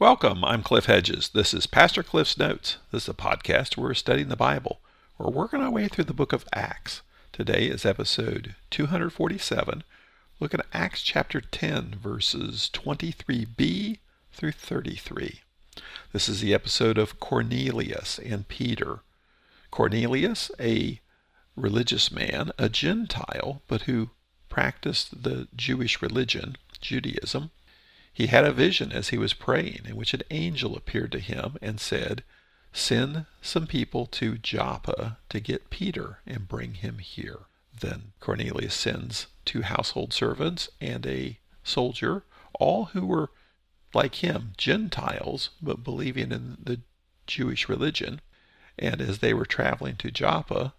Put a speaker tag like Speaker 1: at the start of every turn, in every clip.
Speaker 1: Welcome, I'm Cliff Hedges. This is Pastor Cliff's Notes. This is a podcast where we're studying the Bible. We're working our way through the book of Acts. Today is episode 247. Look at Acts chapter 10, verses 23b through 33. This is the episode of Cornelius and Peter. Cornelius, a religious man, a Gentile, but who practiced the Jewish religion, Judaism, he had a vision as he was praying in which an angel appeared to him and said, Send some people to Joppa to get Peter and bring him here. Then Cornelius sends two household servants and a soldier, all who were like him, Gentiles, but believing in the Jewish religion. And as they were traveling to Joppa,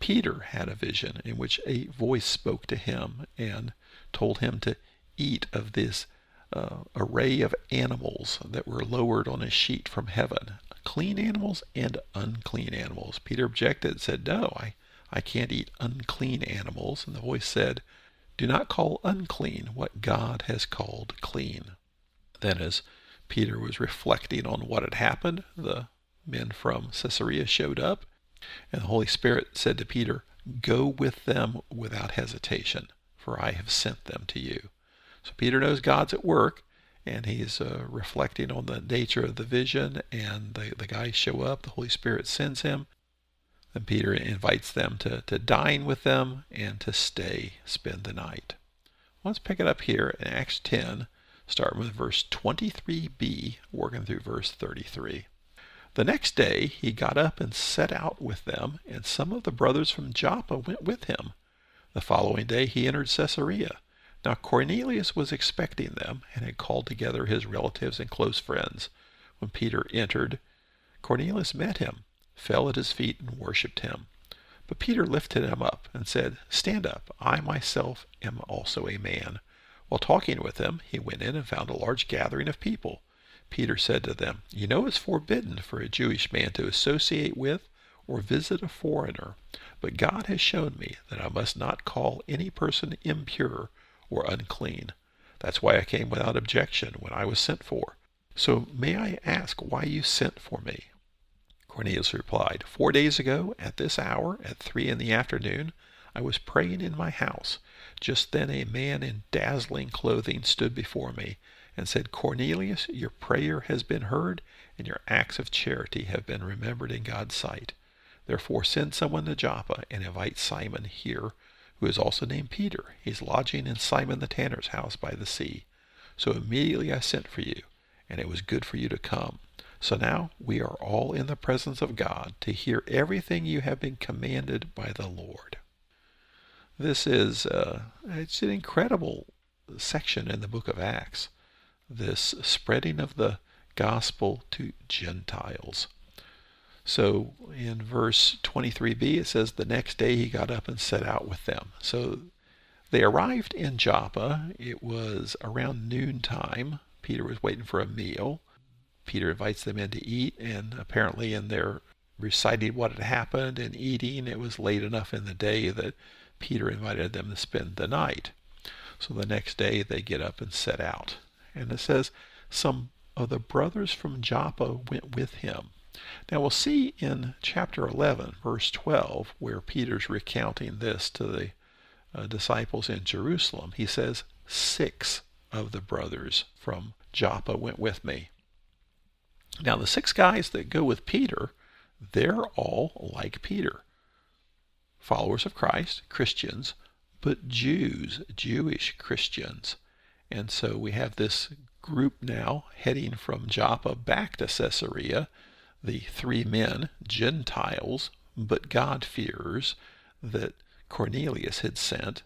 Speaker 1: Peter had a vision in which a voice spoke to him and told him to eat of this uh, array of animals that were lowered on a sheet from heaven clean animals and unclean animals. Peter objected and said, No, I, I can't eat unclean animals. And the voice said, Do not call unclean what God has called clean. Then, as Peter was reflecting on what had happened, the men from Caesarea showed up, and the Holy Spirit said to Peter, Go with them without hesitation, for I have sent them to you. So Peter knows God's at work, and he's uh, reflecting on the nature of the vision, and the, the guys show up, the Holy Spirit sends him. Then Peter invites them to, to dine with them and to stay, spend the night. Let's pick it up here in Acts 10, starting with verse 23b, working through verse 33. The next day he got up and set out with them, and some of the brothers from Joppa went with him. The following day he entered Caesarea. Now Cornelius was expecting them, and had called together his relatives and close friends. When Peter entered, Cornelius met him, fell at his feet, and worshipped him. But Peter lifted him up and said, Stand up, I myself am also a man. While talking with them, he went in and found a large gathering of people. Peter said to them, You know it's forbidden for a Jewish man to associate with or visit a foreigner, but God has shown me that I must not call any person impure or unclean. That's why I came without objection when I was sent for. So may I ask why you sent for me? Cornelius replied, Four days ago, at this hour, at three in the afternoon, I was praying in my house. Just then a man in dazzling clothing stood before me and said, Cornelius, your prayer has been heard, and your acts of charity have been remembered in God's sight. Therefore send someone to Joppa and invite Simon here, who is also named Peter. He's lodging in Simon the tanner's house by the sea. So immediately I sent for you, and it was good for you to come. So now we are all in the presence of God to hear everything you have been commanded by the Lord. This is uh, it's an incredible section in the book of Acts. This spreading of the gospel to Gentiles. So in verse 23b, it says, The next day he got up and set out with them. So they arrived in Joppa. It was around noontime. Peter was waiting for a meal. Peter invites them in to eat, and apparently, in their reciting what had happened and eating, it was late enough in the day that Peter invited them to spend the night. So the next day they get up and set out. And it says, Some of the brothers from Joppa went with him. Now we'll see in chapter 11, verse 12, where Peter's recounting this to the uh, disciples in Jerusalem. He says, Six of the brothers from Joppa went with me. Now the six guys that go with Peter, they're all like Peter. Followers of Christ, Christians, but Jews, Jewish Christians. And so we have this group now heading from Joppa back to Caesarea the three men, Gentiles, but God-fearers, that Cornelius had sent,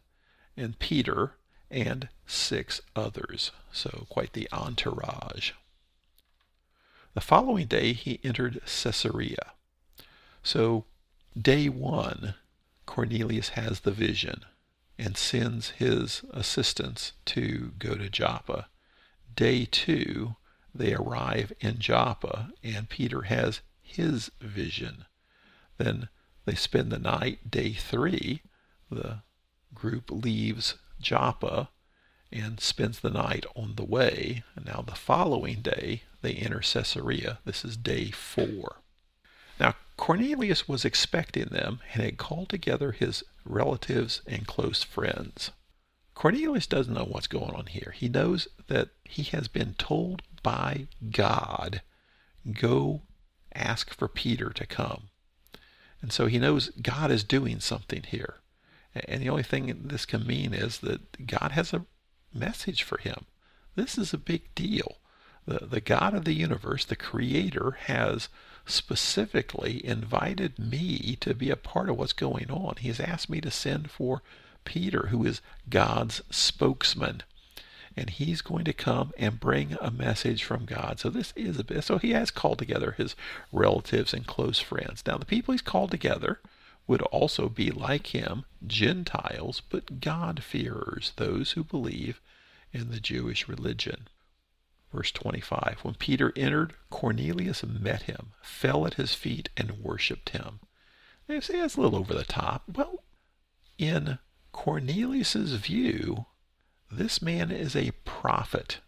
Speaker 1: and Peter, and six others. So quite the entourage. The following day he entered Caesarea. So day one, Cornelius has the vision and sends his assistants to go to Joppa. Day two, they arrive in Joppa and Peter has his vision. Then they spend the night, day three. The group leaves Joppa and spends the night on the way. And now the following day, they enter Caesarea. This is day four. Now, Cornelius was expecting them and had called together his relatives and close friends. Cornelius doesn't know what's going on here. He knows that he has been told by God, go ask for Peter to come. And so he knows God is doing something here. And the only thing this can mean is that God has a message for him. This is a big deal. The, the God of the universe, the creator, has specifically invited me to be a part of what's going on. He has asked me to send for Peter, who is God's spokesman. And he's going to come and bring a message from God. So this is a bit, so he has called together his relatives and close friends. Now the people he's called together would also be like him, Gentiles, but God-fearers, those who believe in the Jewish religion. Verse 25 When Peter entered, Cornelius met him, fell at his feet, and worshipped him. They say that's a little over the top. Well, in Cornelius's view, this man is a prophet,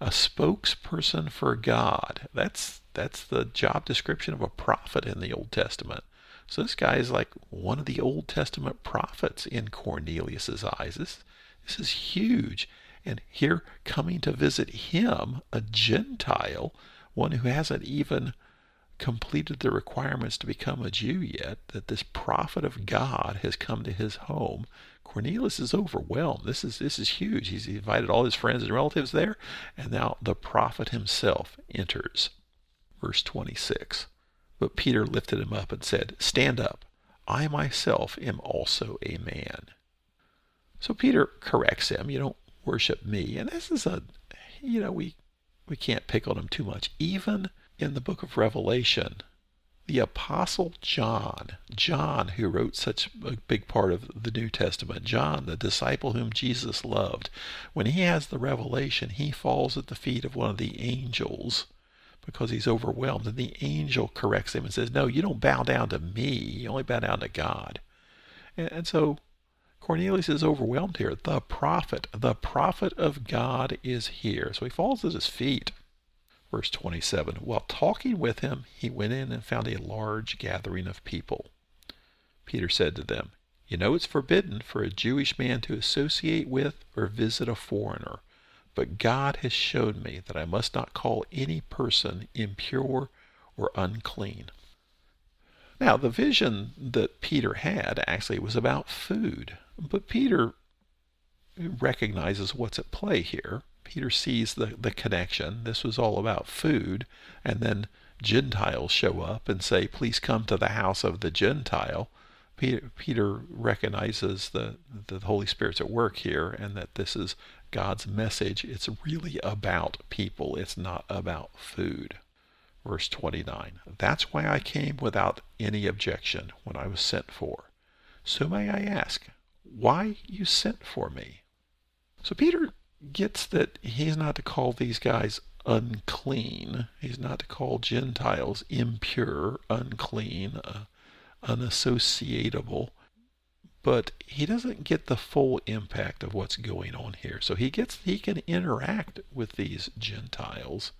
Speaker 1: a spokesperson for God. That's that's the job description of a prophet in the Old Testament. So this guy is like one of the Old Testament prophets in Cornelius's eyes. This, this is huge. And here coming to visit him, a Gentile, one who hasn't even completed the requirements to become a Jew yet, that this prophet of God has come to his home. Cornelius is overwhelmed. This is this is huge. He's invited all his friends and relatives there, and now the prophet himself enters. Verse 26. But Peter lifted him up and said, Stand up. I myself am also a man. So Peter corrects him. You don't worship me. And this is a, you know, we, we can't pick on him too much. Even in the book of Revelation, the Apostle John, John, who wrote such a big part of the New Testament, John, the disciple whom Jesus loved, when he has the revelation, he falls at the feet of one of the angels because he's overwhelmed. And the angel corrects him and says, No, you don't bow down to me, you only bow down to God. And, and so Cornelius is overwhelmed here. The prophet, the prophet of God is here. So he falls at his feet. Verse 27 While talking with him, he went in and found a large gathering of people. Peter said to them, You know it's forbidden for a Jewish man to associate with or visit a foreigner. But God has shown me that I must not call any person impure or unclean. Now, the vision that Peter had actually was about food, but Peter recognizes what's at play here. Peter sees the, the connection. This was all about food, and then Gentiles show up and say, Please come to the house of the Gentile. Peter, Peter recognizes the, the Holy Spirit's at work here and that this is God's message. It's really about people, it's not about food. Verse 29 That's why I came without any objection when I was sent for. So may I ask, why you sent for me? So Peter gets that he's not to call these guys unclean. He's not to call Gentiles impure, unclean, uh, unassociatable but he doesn't get the full impact of what's going on here. So he gets he can interact with these Gentiles,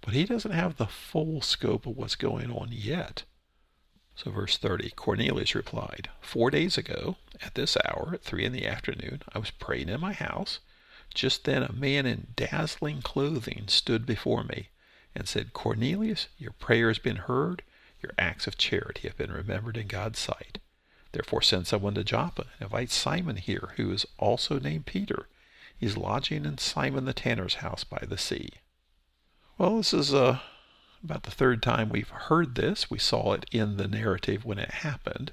Speaker 1: but he doesn't have the full scope of what's going on yet. So verse 30, Cornelius replied, Four days ago, at this hour, at three in the afternoon, I was praying in my house. Just then a man in dazzling clothing stood before me and said, Cornelius, your prayer has been heard. Your acts of charity have been remembered in God's sight. Therefore send someone to Joppa and invite Simon here, who is also named Peter. He's lodging in Simon the tanner's house by the sea. Well, this is uh, about the third time we've heard this. We saw it in the narrative when it happened,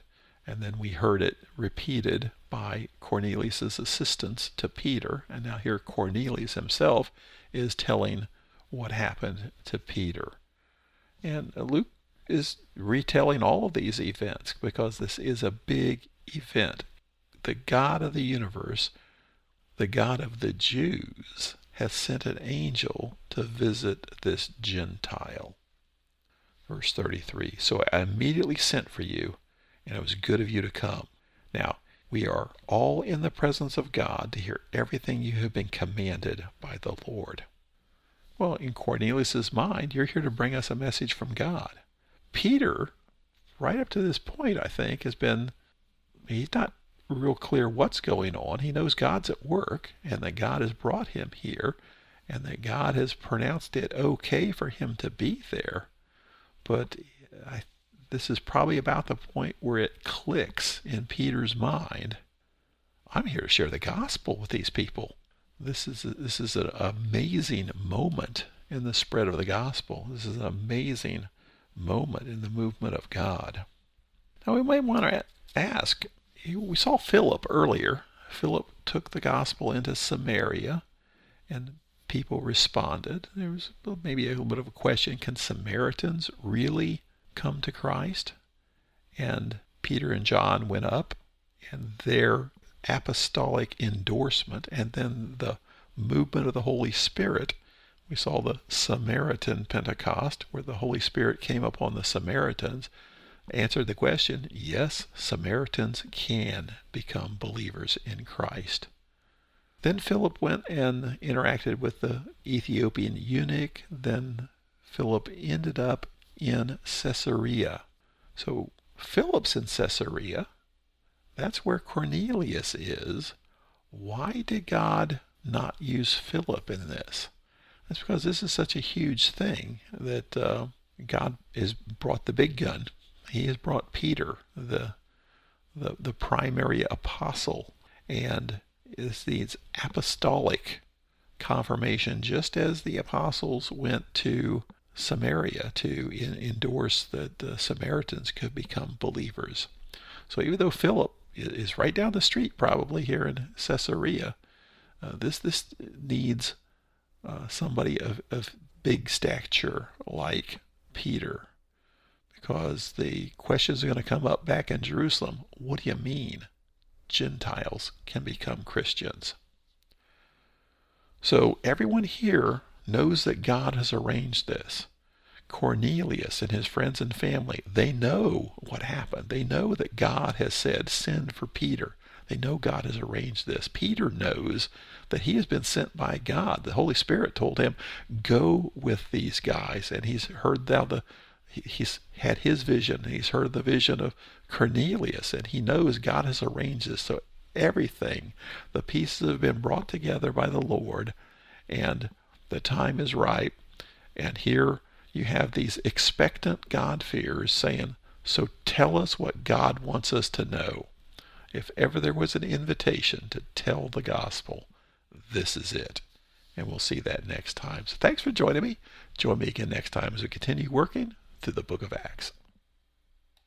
Speaker 1: and then we heard it repeated by Cornelius's assistants to Peter, and now here Cornelius himself is telling what happened to Peter. And Luke is retelling all of these events because this is a big event. The God of the universe, the God of the Jews, has sent an angel to visit this Gentile. Verse 33 So I immediately sent for you, and it was good of you to come. Now, We are all in the presence of God to hear everything you have been commanded by the Lord. Well, in Cornelius's mind, you're here to bring us a message from God. Peter, right up to this point, I think, has been, he's not real clear what's going on. He knows God's at work and that God has brought him here and that God has pronounced it okay for him to be there. But I, this is probably about the point where it clicks in Peter's mind. I'm here to share the gospel with these people. This is this is an amazing moment in the spread of the gospel. This is an amazing moment in the movement of God. Now we might want to ask. We saw Philip earlier. Philip took the gospel into Samaria, and people responded. There was maybe a little bit of a question can Samaritans really come to Christ? And Peter and John went up, and their apostolic endorsement and then the movement of the Holy Spirit. We saw the Samaritan Pentecost, where the Holy Spirit came upon the Samaritans, answered the question yes, Samaritans can become believers in Christ. Then Philip went and interacted with the Ethiopian eunuch. Then Philip ended up in Caesarea. So Philip's in Caesarea. That's where Cornelius is. Why did God not use Philip in this? That's because this is such a huge thing that uh, God has brought the big gun. He has brought Peter, the the, the primary apostle, and is these apostolic confirmation, just as the apostles went to Samaria to in, endorse that the Samaritans could become believers. So even though Philip is right down the street, probably here in Caesarea, uh, this this needs uh, somebody of, of big stature like Peter, because the questions are going to come up back in Jerusalem. What do you mean? Gentiles can become Christians. So everyone here knows that God has arranged this. Cornelius and his friends and family, they know what happened. They know that God has said, send for Peter. They know God has arranged this. Peter knows that he has been sent by God. The Holy Spirit told him, go with these guys. And he's heard now the, he's had his vision. He's heard the vision of Cornelius, and he knows God has arranged this. So everything, the pieces have been brought together by the Lord, and the time is ripe. And here you have these expectant God-fears saying, So tell us what God wants us to know. If ever there was an invitation to tell the gospel, this is it. And we'll see that next time. So thanks for joining me. Join me again next time as we continue working through the book of Acts.